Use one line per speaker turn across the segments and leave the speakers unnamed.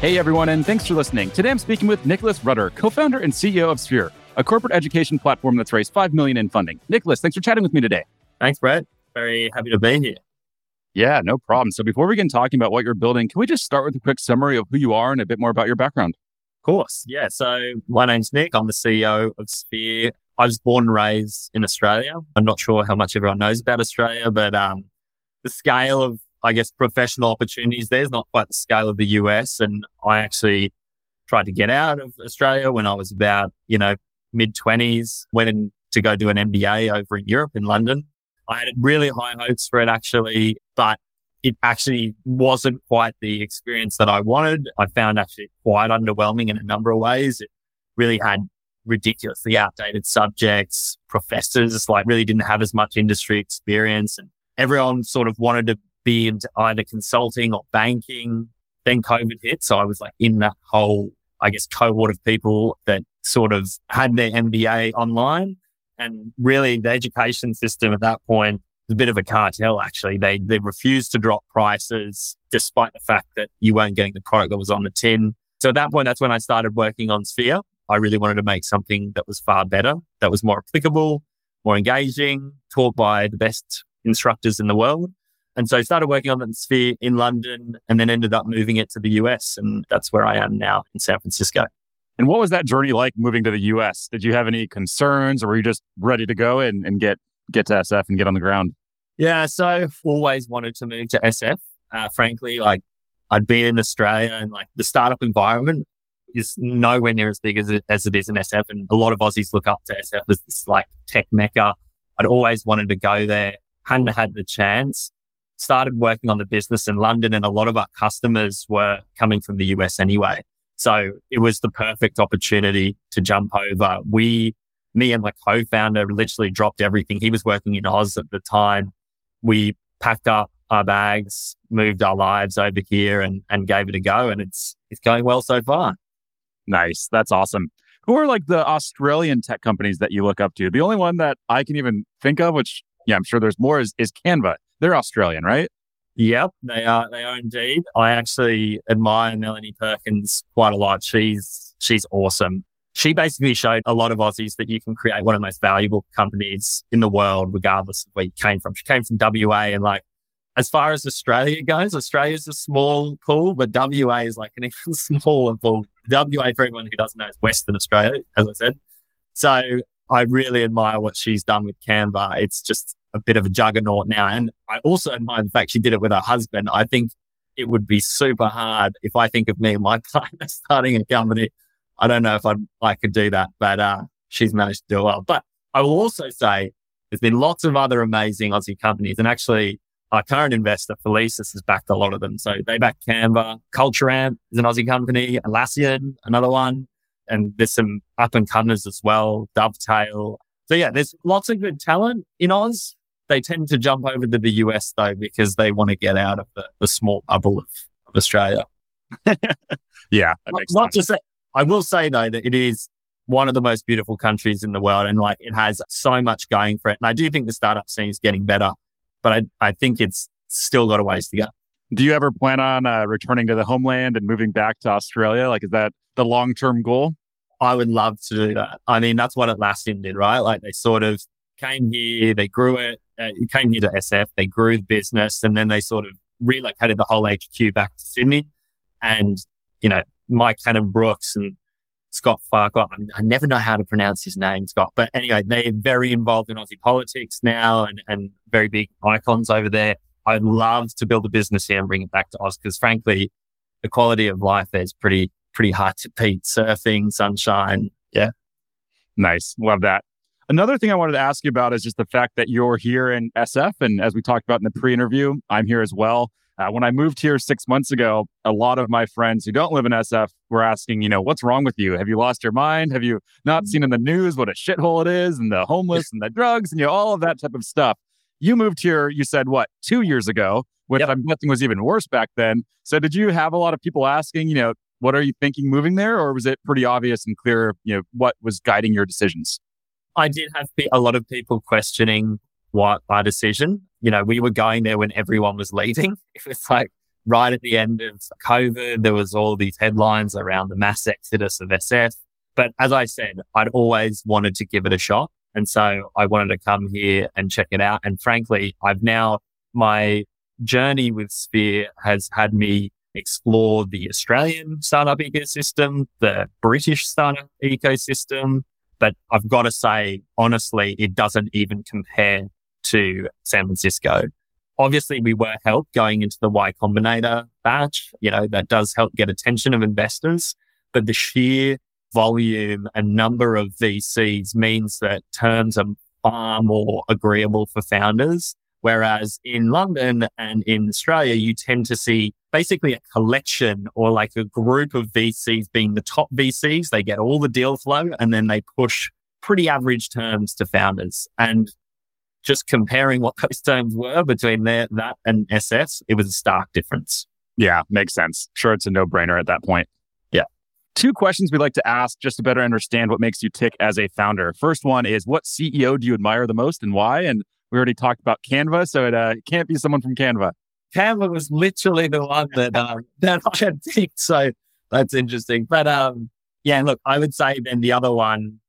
Hey everyone, and thanks for listening. Today I'm speaking with Nicholas Rudder, co-founder and CEO of Sphere, a corporate education platform that's raised five million in funding. Nicholas, thanks for chatting with me today.
Thanks, Brett. Very happy to be here.
Yeah, no problem. So before we get talking about what you're building, can we just start with a quick summary of who you are and a bit more about your background?
Of course. Yeah. So my name's Nick. I'm the CEO of Sphere. I was born and raised in Australia. I'm not sure how much everyone knows about Australia, but um, the scale of I guess, professional opportunities there is not quite the scale of the US. And I actually tried to get out of Australia when I was about, you know, mid twenties, went in to go do an MBA over in Europe in London. I had really high hopes for it actually, but it actually wasn't quite the experience that I wanted. I found actually quite underwhelming in a number of ways. It really had ridiculously outdated subjects. Professors like really didn't have as much industry experience and everyone sort of wanted to be into either consulting or banking. Then COVID hit. So I was like in that whole, I guess, cohort of people that sort of had their MBA online. And really the education system at that point was a bit of a cartel, actually. They, they refused to drop prices despite the fact that you weren't getting the product that was on the tin. So at that point, that's when I started working on Sphere. I really wanted to make something that was far better, that was more applicable, more engaging, taught by the best instructors in the world. And so I started working on that sphere in London and then ended up moving it to the US. And that's where I am now in San Francisco.
And what was that journey like moving to the US? Did you have any concerns or were you just ready to go and, and get, get to SF and get on the ground?
Yeah. So I've always wanted to move to SF. Uh, frankly, like I'd been in Australia and like the startup environment is nowhere near as big as it, as it is in SF. And a lot of Aussies look up to SF as this like tech mecca. I'd always wanted to go there, hadn't had the chance started working on the business in London and a lot of our customers were coming from the US anyway. So it was the perfect opportunity to jump over. We, me and my co-founder literally dropped everything. He was working in Oz at the time. We packed up our bags, moved our lives over here and, and gave it a go. And it's, it's going well so far.
Nice. That's awesome. Who are like the Australian tech companies that you look up to? The only one that I can even think of, which yeah, I'm sure there's more, is, is Canva. They're Australian, right?
Yep, they are. They are indeed. I actually admire Melanie Perkins quite a lot. She's she's awesome. She basically showed a lot of Aussies that you can create one of the most valuable companies in the world, regardless of where you came from. She came from WA, and like as far as Australia goes, Australia's a small pool, but WA is like an even smaller pool. WA, for everyone who doesn't know, is Western Australia, as I said. So I really admire what she's done with Canva. It's just a bit of a juggernaut now. And I also admire the fact she did it with her husband. I think it would be super hard if I think of me and my partner starting a company. I don't know if I'd, I could do that, but uh, she's managed to do well. But I will also say there's been lots of other amazing Aussie companies. And actually, our current investor, Felicis, has backed a lot of them. So they back Canva, Culture Amp is an Aussie company, Atlassian, another one. And there's some up and comers as well, Dovetail. So yeah, there's lots of good talent in Oz. They tend to jump over to the US though because they want to get out of the, the small bubble of, of Australia.
yeah,
not, not to say. I will say though that it is one of the most beautiful countries in the world, and like it has so much going for it. And I do think the startup scene is getting better, but I I think it's still got a ways to go.
Do you ever plan on uh, returning to the homeland and moving back to Australia? Like, is that the long term goal?
I would love to do that. I mean, that's what Atlassian did, right? Like they sort of came here, they grew it, uh, came here to SF, they grew the business, and then they sort of relocated the whole HQ back to Sydney. And, you know, Mike Cannon Brookes and Scott Farquhar, I never know how to pronounce his name, Scott. But anyway, they're very involved in Aussie politics now and, and very big icons over there. I'd love to build a business here and bring it back to Oz because frankly, the quality of life there is pretty, pretty hard to beat. Surfing, sunshine. Yeah.
Nice. Love that. Another thing I wanted to ask you about is just the fact that you're here in SF. And as we talked about in the pre interview, I'm here as well. Uh, when I moved here six months ago, a lot of my friends who don't live in SF were asking, you know, what's wrong with you? Have you lost your mind? Have you not seen in the news what a shithole it is and the homeless and the drugs and you know, all of that type of stuff? You moved here, you said, what, two years ago, which yep. I'm guessing was even worse back then. So did you have a lot of people asking, you know, what are you thinking moving there? Or was it pretty obvious and clear, you know, what was guiding your decisions?
I did have a lot of people questioning what my decision. You know, we were going there when everyone was leaving. It was like right at the end of COVID, there was all these headlines around the mass exodus of SF. But as I said, I'd always wanted to give it a shot. And so I wanted to come here and check it out. And frankly, I've now, my journey with Sphere has had me explore the Australian startup ecosystem, the British startup ecosystem. But I've got to say, honestly, it doesn't even compare to San Francisco. Obviously, we were helped going into the Y Combinator batch. You know, that does help get attention of investors, but the sheer volume and number of VCs means that terms are far more agreeable for founders. Whereas in London and in Australia, you tend to see basically a collection or like a group of VCs being the top VCs. They get all the deal flow and then they push pretty average terms to founders. And just comparing what those terms were between there, that and SF, it was a stark difference.
Yeah, makes sense. Sure, it's a no brainer at that point.
Yeah.
Two questions we'd like to ask just to better understand what makes you tick as a founder. First one is what CEO do you admire the most and why? And we already talked about Canva, so it uh, can't be someone from Canva.
Canva was literally the one that um, that I had picked, so that's interesting. But um, yeah, look, I would say then the other one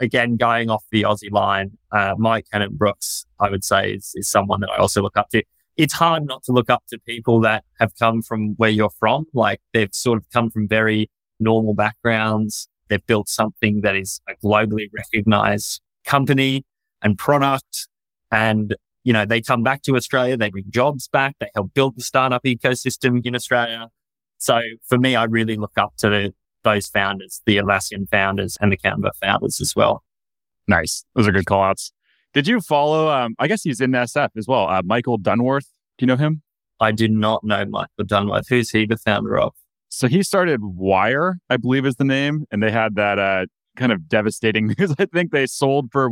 again, going off the Aussie line, uh, Mike Cannon Brookes, I would say is, is someone that I also look up to. It's hard not to look up to people that have come from where you're from. Like they've sort of come from very normal backgrounds. They've built something that is a globally recognized company and product. And, you know, they come back to Australia. They bring jobs back. They help build the startup ecosystem in Australia. So for me, I really look up to the, those founders, the Atlassian founders and the Canva founders as well.
Nice. Those are good call outs. Did you follow, um, I guess he's in SF as well, uh, Michael Dunworth. Do you know him?
I do not know Michael Dunworth. Who's he the founder of?
So he started Wyre, I believe is the name. And they had that uh, kind of devastating news. I think they sold for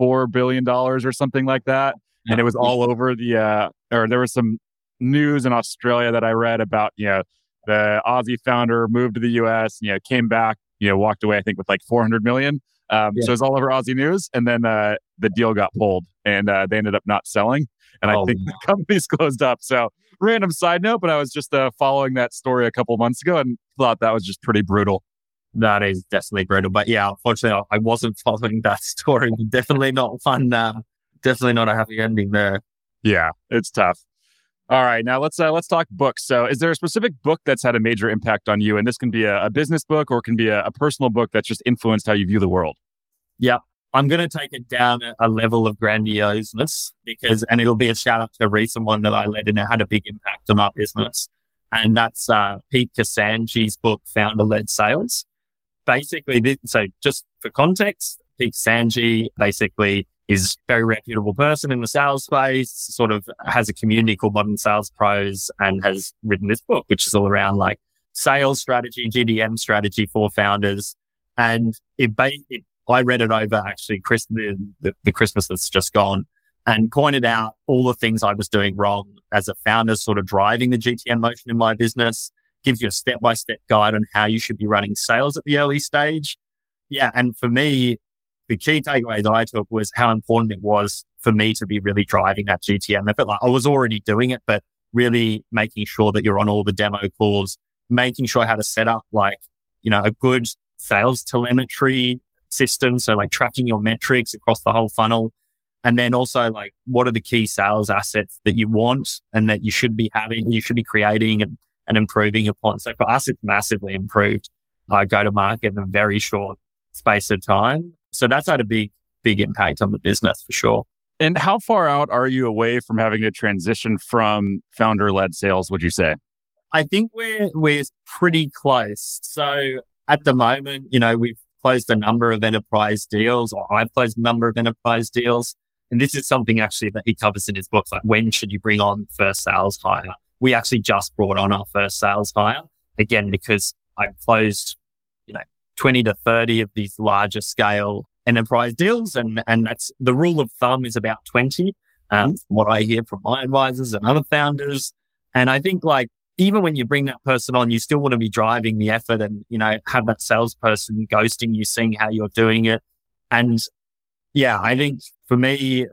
$1.4 billion or something like that. And it was all over the, uh, or there was some news in Australia that I read about, you know, the Aussie founder moved to the US, you know, came back, you know, walked away, I think, with like 400 million. Um, yeah. So it's all over Aussie news. And then uh, the deal got pulled and uh, they ended up not selling. And oh, I think the company's closed up. So, random side note, but I was just uh, following that story a couple months ago and thought that was just pretty brutal.
That is definitely brutal. But yeah, unfortunately, I wasn't following that story. definitely not fun. Uh, definitely not a happy ending there.
Yeah, it's tough. All right, now let's uh, let's talk books. So, is there a specific book that's had a major impact on you? And this can be a, a business book or it can be a, a, personal book that's just influenced how you view the world.
Yeah, I'm going to take it down a, level of grandioseness because, and it'll be a shout out to a recent one that I led and it had a big impact on our business, and that's uh, Pete Kazanjy's book, Founder Led Sales. Basically, so just for context, Pete Sanji basically is very reputable person in the sales space, sort of has a community called Modern Sales Pros and has written this book, which is all around like sales strategy, GTM strategy for founders. And it, it I read it over actually Chris, the, the, the Christmas that's just gone and pointed out all the things I was doing wrong as a founder, sort of driving the GTM motion in my business, gives you a step by step guide on how you should be running sales at the early stage. Yeah. And for me, the key takeaway that I took was how important it was for me to be really driving that GTM. Felt like I was already doing it, but really making sure that you're on all the demo calls, making sure how to set up like, you know, a good sales telemetry system. So like tracking your metrics across the whole funnel. And then also like, what are the key sales assets that you want and that you should be having, you should be creating and, and improving upon. So for us, it's massively improved uh, go to market in a very short space of time. So that's had a big, big impact on the business for sure.
And how far out are you away from having to transition from founder led sales, would you say?
I think we're, we're pretty close. So at the moment, you know, we've closed a number of enterprise deals or I've closed a number of enterprise deals. And this is something actually that he covers in his book. Like when should you bring on first sales hire? We actually just brought on our first sales hire again, because I closed, you know, 20 to 30 of these larger scale enterprise deals. And, and that's the rule of thumb is about 20. Um, mm-hmm. what I hear from my advisors and other founders. And I think like even when you bring that person on, you still want to be driving the effort and, you know, have that salesperson ghosting you, seeing how you're doing it. And yeah, I think for me,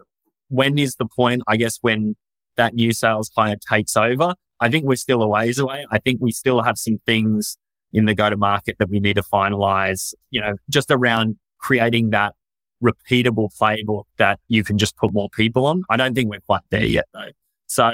when is the point, I guess, when that new sales hire takes over? I think we're still a ways away. I think we still have some things in the go to market that we need to finalize, you know, just around creating that repeatable playbook that you can just put more people on. I don't think we're quite there yet though. So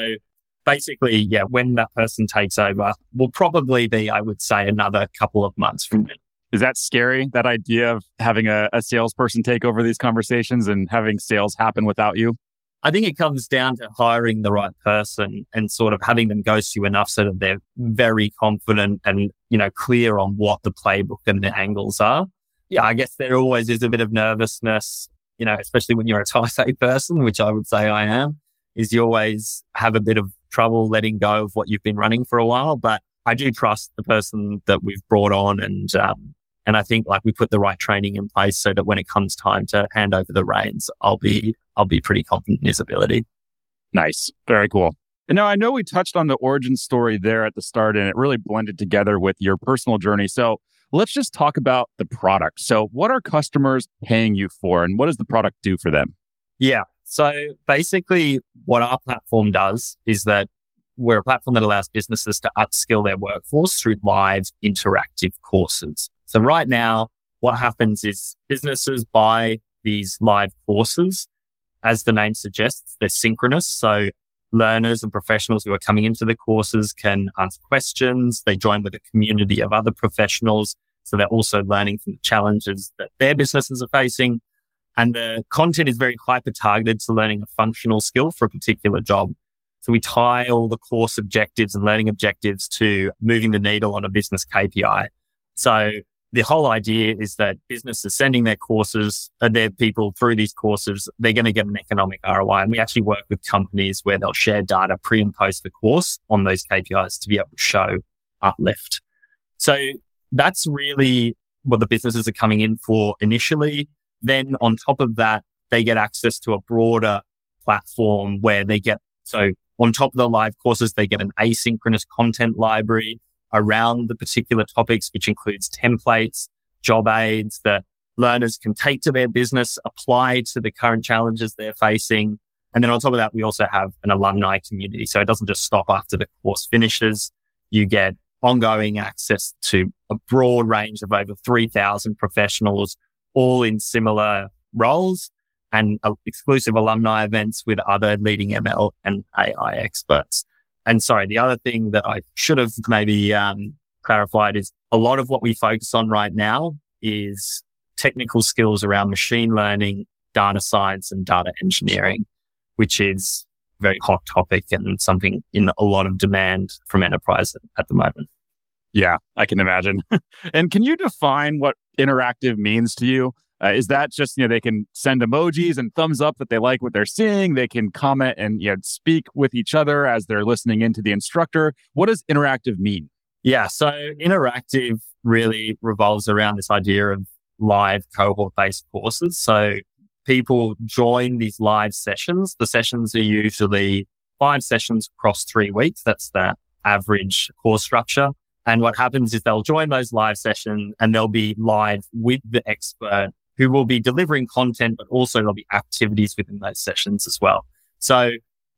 basically, yeah, when that person takes over will probably be, I would say, another couple of months from now.
Is that scary? That idea of having a, a salesperson take over these conversations and having sales happen without you?
I think it comes down to hiring the right person and sort of having them ghost you enough so that they're very confident and, you know, clear on what the playbook and the angles are. Yeah, I guess there always is a bit of nervousness, you know, especially when you're a type A person, which I would say I am, is you always have a bit of trouble letting go of what you've been running for a while. But I do trust the person that we've brought on and, um, and I think like we put the right training in place so that when it comes time to hand over the reins, I'll be, I'll be pretty confident in his ability.
Nice. Very cool. And now I know we touched on the origin story there at the start and it really blended together with your personal journey. So let's just talk about the product. So what are customers paying you for and what does the product do for them?
Yeah. So basically what our platform does is that we're a platform that allows businesses to upskill their workforce through live interactive courses. So right now, what happens is businesses buy these live courses. As the name suggests, they're synchronous. So learners and professionals who are coming into the courses can ask questions. They join with a community of other professionals. So they're also learning from the challenges that their businesses are facing. And the content is very hyper targeted to learning a functional skill for a particular job. So we tie all the course objectives and learning objectives to moving the needle on a business KPI. So the whole idea is that businesses sending their courses, uh, their people through these courses, they're going to get an economic ROI. And we actually work with companies where they'll share data pre and post the course on those KPIs to be able to show uplift. So that's really what the businesses are coming in for initially. Then on top of that, they get access to a broader platform where they get, so on top of the live courses, they get an asynchronous content library around the particular topics, which includes templates, job aids that learners can take to their business, apply to the current challenges they're facing. And then on top of that, we also have an alumni community. So it doesn't just stop after the course finishes. You get ongoing access to a broad range of over 3000 professionals, all in similar roles and uh, exclusive alumni events with other leading ML and AI experts. And sorry, the other thing that I should have maybe um, clarified is a lot of what we focus on right now is technical skills around machine learning, data science and data engineering, which is a very hot topic and something in a lot of demand from enterprise at the moment.
Yeah, I can imagine. and can you define what interactive means to you? Uh, is that just you know they can send emojis and thumbs up that they like what they're seeing? They can comment and you know speak with each other as they're listening into the instructor. What does interactive mean?
Yeah, so interactive really revolves around this idea of live cohort based courses. So people join these live sessions. The sessions are usually five sessions across three weeks. That's the average course structure. And what happens is they'll join those live sessions and they'll be live with the expert who will be delivering content, but also there'll be activities within those sessions as well. So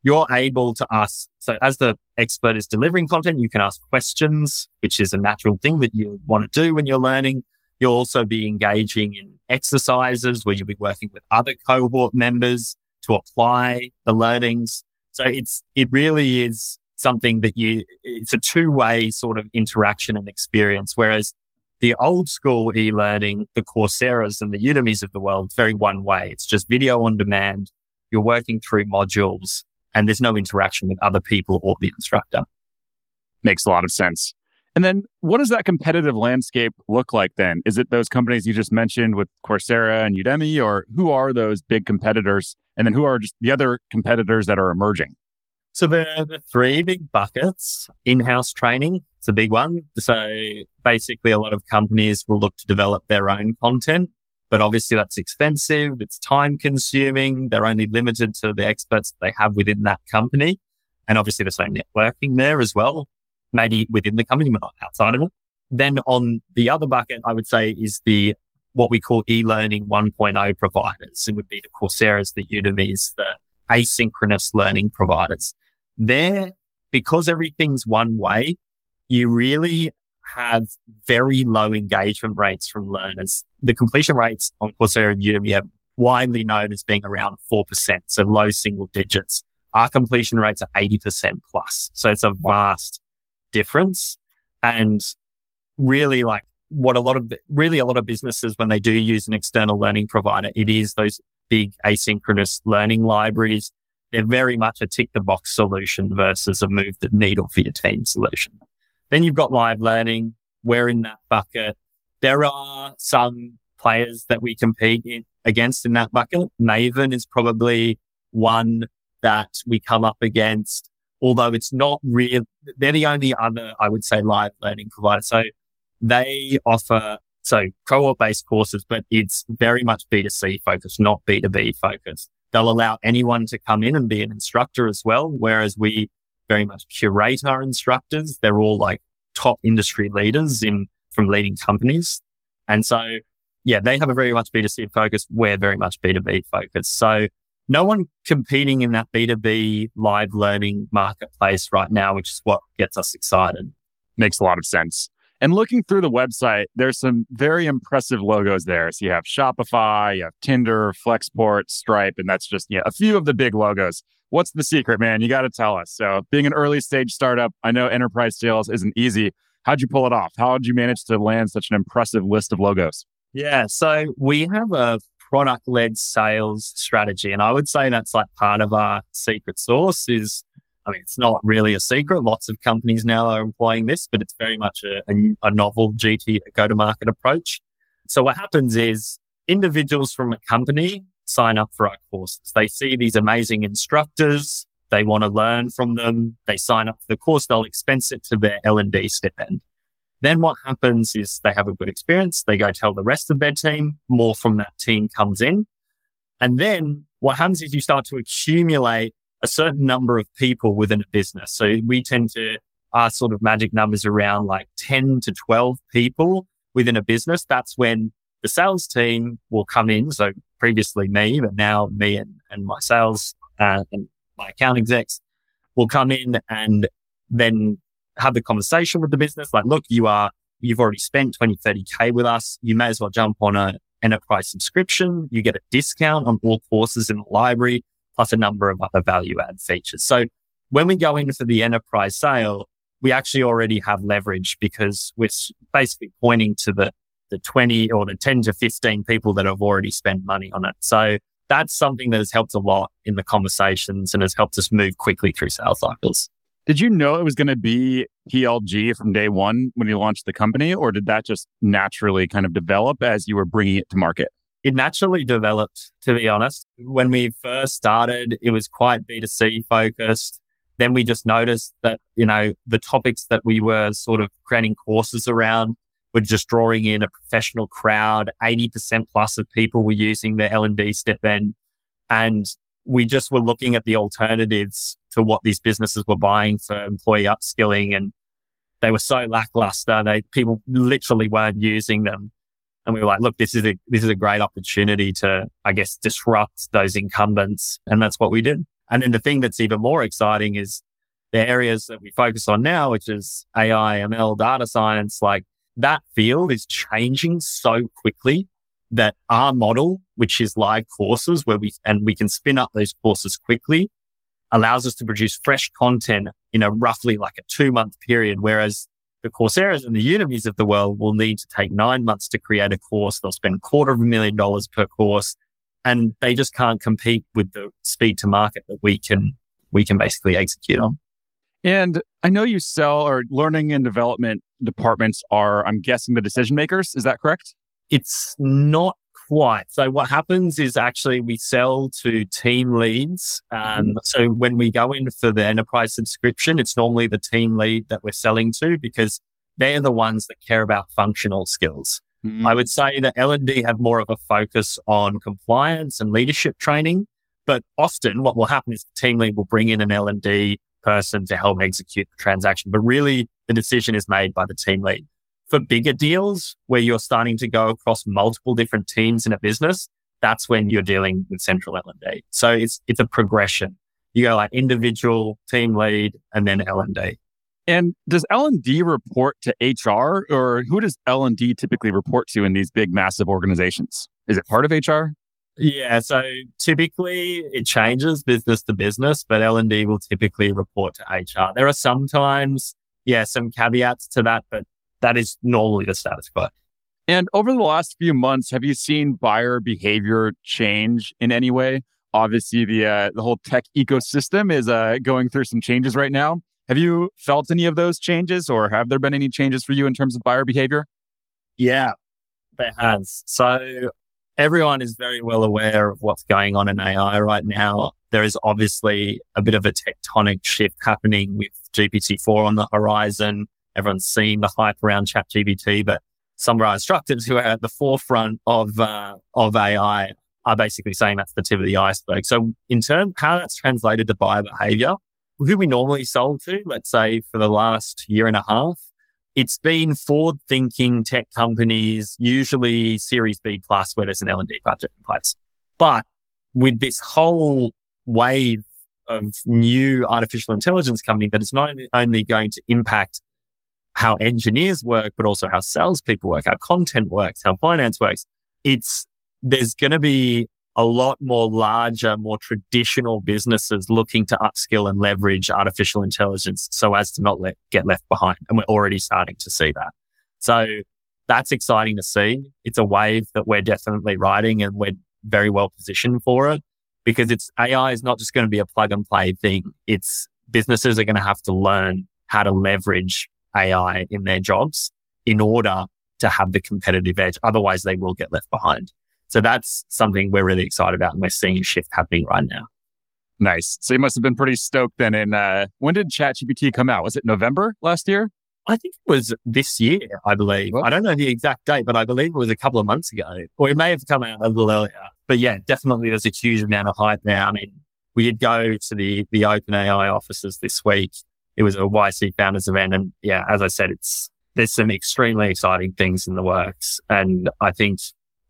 you're able to ask. So as the expert is delivering content, you can ask questions, which is a natural thing that you want to do when you're learning. You'll also be engaging in exercises where you'll be working with other cohort members to apply the learnings. So it's, it really is something that you, it's a two way sort of interaction and experience. Whereas the old school e-learning, the Coursera's and the Udemy's of the world, very one way. It's just video on demand. You're working through modules and there's no interaction with other people or the instructor.
Makes a lot of sense. And then what does that competitive landscape look like then? Is it those companies you just mentioned with Coursera and Udemy, or who are those big competitors? And then who are just the other competitors that are emerging?
So the, the three big buckets, in-house training, it's a big one. So basically a lot of companies will look to develop their own content, but obviously that's expensive. It's time consuming. They're only limited to the experts they have within that company. And obviously the same networking there as well, maybe within the company, but not outside of it. Then on the other bucket, I would say is the what we call e-learning 1.0 providers. It would be the Coursera's, the Udemy's, the asynchronous learning providers. There, because everything's one way, you really have very low engagement rates from learners. The completion rates on Coursera and Udemy are widely known as being around 4%, so low single digits. Our completion rates are 80% plus. So it's a vast difference. And really like what a lot of, really a lot of businesses, when they do use an external learning provider, it is those big asynchronous learning libraries. They're very much a tick the box solution versus a move the needle for your team solution. Then you've got live learning. We're in that bucket. There are some players that we compete in, against in that bucket. Maven is probably one that we come up against, although it's not real. They're the only other, I would say, live learning provider. So they offer so cohort based courses, but it's very much B2C focused, not B2B focused. They'll allow anyone to come in and be an instructor as well. Whereas we very much curate our instructors. They're all like top industry leaders in from leading companies. And so, yeah, they have a very much B2C focus. We're very much B2B focused. So no one competing in that B2B live learning marketplace right now, which is what gets us excited.
Makes a lot of sense. And looking through the website, there's some very impressive logos there. So you have Shopify, you have Tinder, Flexport, Stripe, and that's just yeah, a few of the big logos. What's the secret, man? You got to tell us. So being an early stage startup, I know enterprise sales isn't easy. How'd you pull it off? How did you manage to land such an impressive list of logos?
Yeah, so we have a product led sales strategy. And I would say that's like part of our secret sauce is I mean, it's not really a secret. Lots of companies now are employing this, but it's very much a, a, a novel GT go to market approach. So what happens is individuals from a company sign up for our courses. They see these amazing instructors. They want to learn from them. They sign up for the course. They'll expense it to their L&D stipend. Then what happens is they have a good experience. They go tell the rest of their team. More from that team comes in. And then what happens is you start to accumulate a certain number of people within a business. So we tend to, our sort of magic numbers around like 10 to 12 people within a business. That's when the sales team will come in. So previously me, but now me and, and my sales uh, and my account execs will come in and then have the conversation with the business. Like, look, you are, you've already spent 20, 30 K with us. You may as well jump on a enterprise subscription. You get a discount on all courses in the library plus a number of other value add features. So when we go in for the enterprise sale, we actually already have leverage because we're basically pointing to the, the 20 or the 10 to 15 people that have already spent money on it. So that's something that has helped a lot in the conversations and has helped us move quickly through sales cycles.
Did you know it was going to be PLG from day one when you launched the company, or did that just naturally kind of develop as you were bringing it to market?
It naturally developed, to be honest. When we first started, it was quite B2C focused. Then we just noticed that, you know, the topics that we were sort of creating courses around were just drawing in a professional crowd. 80% plus of people were using the L&D stipend. And we just were looking at the alternatives to what these businesses were buying for employee upskilling and they were so lackluster. They, people literally weren't using them. And we were like, look, this is a, this is a great opportunity to, I guess, disrupt those incumbents. And that's what we did. And then the thing that's even more exciting is the areas that we focus on now, which is AI, ML, data science, like that field is changing so quickly that our model, which is live courses where we, and we can spin up those courses quickly allows us to produce fresh content in a roughly like a two month period. Whereas the Coursera's and the Udemy's of the world will need to take nine months to create a course. They'll spend quarter of a million dollars per course and they just can't compete with the speed to market that we can, we can basically execute on.
And I know you sell or learning and development departments are, I'm guessing, the decision makers. Is that correct?
It's not quite. So what happens is actually we sell to team leads. Um, mm-hmm. So when we go in for the enterprise subscription, it's normally the team lead that we're selling to because they're the ones that care about functional skills. Mm-hmm. I would say that L&D have more of a focus on compliance and leadership training. But often what will happen is the team lead will bring in an L&D person to help execute the transaction. But really the decision is made by the team lead for bigger deals where you're starting to go across multiple different teams in a business, that's when you're dealing with central L&D. So it's, it's a progression. You go like individual, team lead, and then L&D.
And does L&D report to HR or who does L&D typically report to in these big, massive organizations? Is it part of HR?
Yeah, so typically it changes business to business, but L&D will typically report to HR. There are sometimes, yeah, some caveats to that, but that is normally the status quo.
And over the last few months, have you seen buyer behavior change in any way? Obviously, the uh, the whole tech ecosystem is uh, going through some changes right now. Have you felt any of those changes, or have there been any changes for you in terms of buyer behavior?
Yeah, there has. So everyone is very well aware of what's going on in AI right now. There is obviously a bit of a tectonic shift happening with GPT-4 on the horizon. Everyone's seen the hype around ChatGPT, but some of our instructors who are at the forefront of uh, of AI are basically saying that's the tip of the iceberg. So in terms how that's translated to buyer behavior, who we normally sold to, let's say for the last year and a half, it's been forward thinking tech companies, usually series B plus where there's an L&D budget in place. But with this whole wave of new artificial intelligence coming that is not only going to impact how engineers work, but also how salespeople work, how content works, how finance works. It's, there's going to be a lot more larger, more traditional businesses looking to upskill and leverage artificial intelligence so as to not let, get left behind. And we're already starting to see that. So that's exciting to see. It's a wave that we're definitely riding and we're very well positioned for it because it's AI is not just going to be a plug and play thing. It's businesses are going to have to learn how to leverage AI in their jobs in order to have the competitive edge. Otherwise, they will get left behind. So that's something we're really excited about. And we're seeing a shift happening right now.
Nice. So you must have been pretty stoked then. In uh, when did ChatGPT come out? Was it November last year?
I think it was this year, I believe. What? I don't know the exact date, but I believe it was a couple of months ago, or it may have come out a little earlier. But yeah, definitely there's a huge amount of hype now. I mean, we did go to the the OpenAI offices this week it was a YC founders event. And yeah, as I said, it's, there's some extremely exciting things in the works. And I think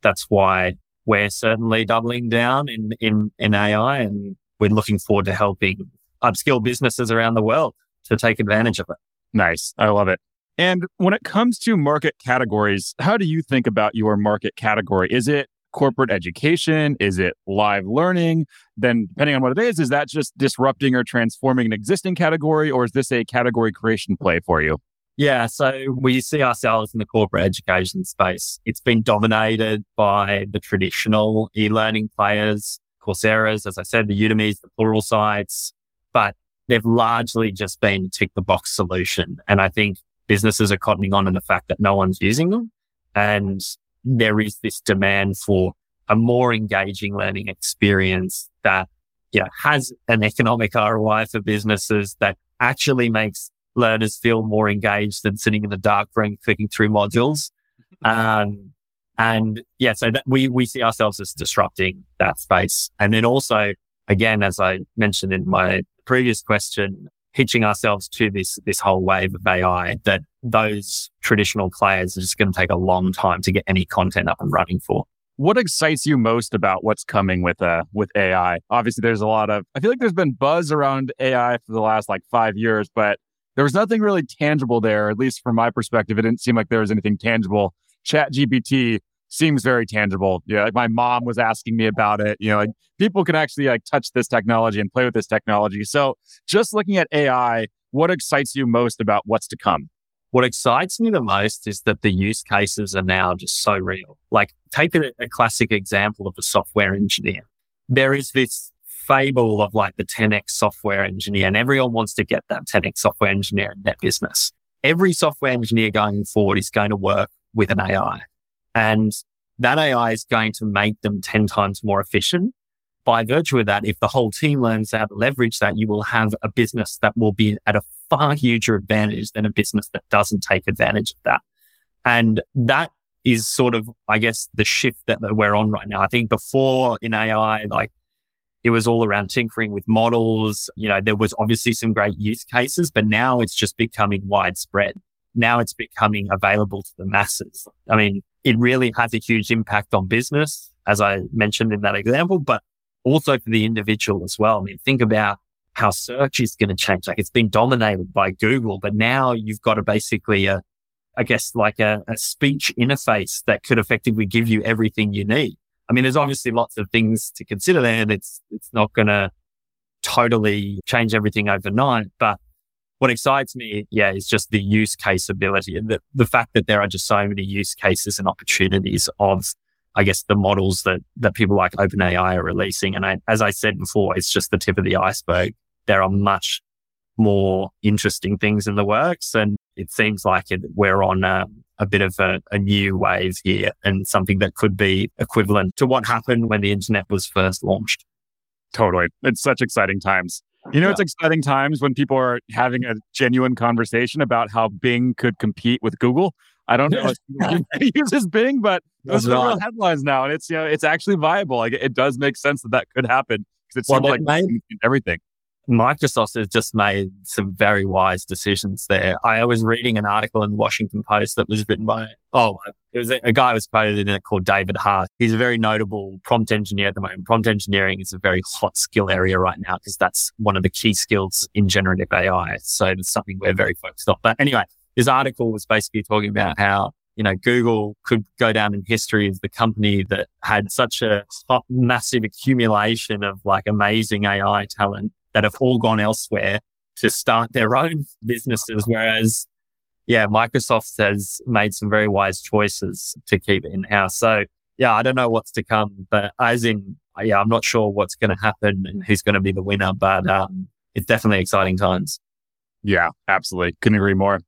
that's why we're certainly doubling down in, in, in AI and we're looking forward to helping upskill businesses around the world to take advantage of it.
Nice. I love it. And when it comes to market categories, how do you think about your market category? Is it corporate education? Is it live learning? Then, depending on what it is, is that just disrupting or transforming an existing category, or is this a category creation play for you?
Yeah, so we see ourselves in the corporate education space. It's been dominated by the traditional e-learning players, Coursera's, as I said, the Udemy's, the Pluralsights, but they've largely just been tick the box solution. And I think businesses are cottoning on to the fact that no one's using them. And there is this demand for a more engaging learning experience that yeah, has an economic ROI for businesses that actually makes learners feel more engaged than sitting in the dark room clicking through modules. Um, and yeah, so that we, we see ourselves as disrupting that space. And then also, again, as I mentioned in my previous question, hitching ourselves to this, this whole wave of AI that those traditional players are just going to take a long time to get any content up and running for.
What excites you most about what's coming with uh with AI? Obviously, there's a lot of I feel like there's been buzz around AI for the last like five years, but there was nothing really tangible there. At least from my perspective, it didn't seem like there was anything tangible. Chat GPT seems very tangible. Yeah, like my mom was asking me about it. You know, like people can actually like touch this technology and play with this technology. So just looking at AI, what excites you most about what's to come?
What excites me the most is that the use cases are now just so real. Like take a, a classic example of a software engineer. There is this fable of like the 10x software engineer and everyone wants to get that 10x software engineer in their business. Every software engineer going forward is going to work with an AI. And that AI is going to make them 10 times more efficient. By virtue of that, if the whole team learns how to leverage that, you will have a business that will be at a far huger advantage than a business that doesn't take advantage of that. And that is sort of, I guess, the shift that we're on right now. I think before in AI, like it was all around tinkering with models. You know, there was obviously some great use cases, but now it's just becoming widespread. Now it's becoming available to the masses. I mean, it really has a huge impact on business, as I mentioned in that example, but also for the individual as well. I mean, think about how search is going to change. Like it's been dominated by Google, but now you've got a basically a, I guess like a, a speech interface that could effectively give you everything you need. I mean, there's obviously lots of things to consider there and it's, it's not going to totally change everything overnight, but what excites me, yeah, is just the use case ability and the, the fact that there are just so many use cases and opportunities of, I guess, the models that, that people like OpenAI are releasing. And I, as I said before, it's just the tip of the iceberg. There are much more interesting things in the works. And it seems like it, we're on a, a bit of a, a new wave here and something that could be equivalent to what happened when the internet was first launched.
Totally. It's such exciting times. You know, yeah. it's exciting times when people are having a genuine conversation about how Bing could compete with Google. I don't know if uses Bing, but those are real headlines now, and it's you know it's actually viable. Like it does make sense that that could happen because it's well, like made, everything.
Microsoft has just made some very wise decisions there. I was reading an article in the Washington Post that was written by, oh, it was a, a guy was quoted in it called David Hart. He's a very notable prompt engineer at the moment. Prompt engineering is a very hot skill area right now because that's one of the key skills in generative AI. So it's something we're very focused on. But anyway, this article was basically talking about how you know, Google could go down in history as the company that had such a massive accumulation of like amazing AI talent that have all gone elsewhere to start their own businesses. Whereas, yeah, Microsoft has made some very wise choices to keep it in house. So yeah, I don't know what's to come, but as in, yeah, I'm not sure what's going to happen and who's going to be the winner, but um, it's definitely exciting times.
Yeah, absolutely. Couldn't agree more.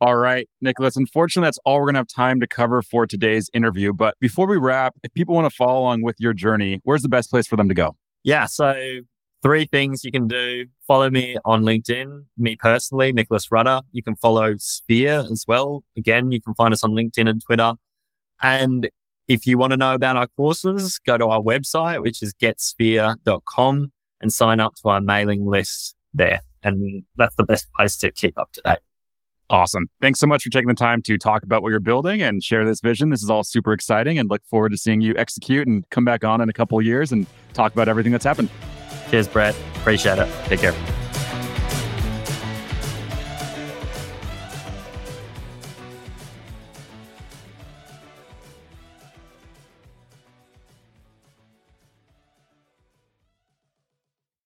All right, Nicholas. Unfortunately, that's all we're going to have time to cover for today's interview. But before we wrap, if people want to follow along with your journey, where's the best place for them to go?
Yeah. So three things you can do. Follow me on LinkedIn, me personally, Nicholas Rudder. You can follow Sphere as well. Again, you can find us on LinkedIn and Twitter. And if you want to know about our courses, go to our website, which is getsphere.com and sign up to our mailing list there. And that's the best place to keep up to date.
Awesome. Thanks so much for taking the time to talk about what you're building and share this vision. This is all super exciting and look forward to seeing you execute and come back on in a couple years and talk about everything that's happened.
Cheers, Brett. Appreciate it. Take care.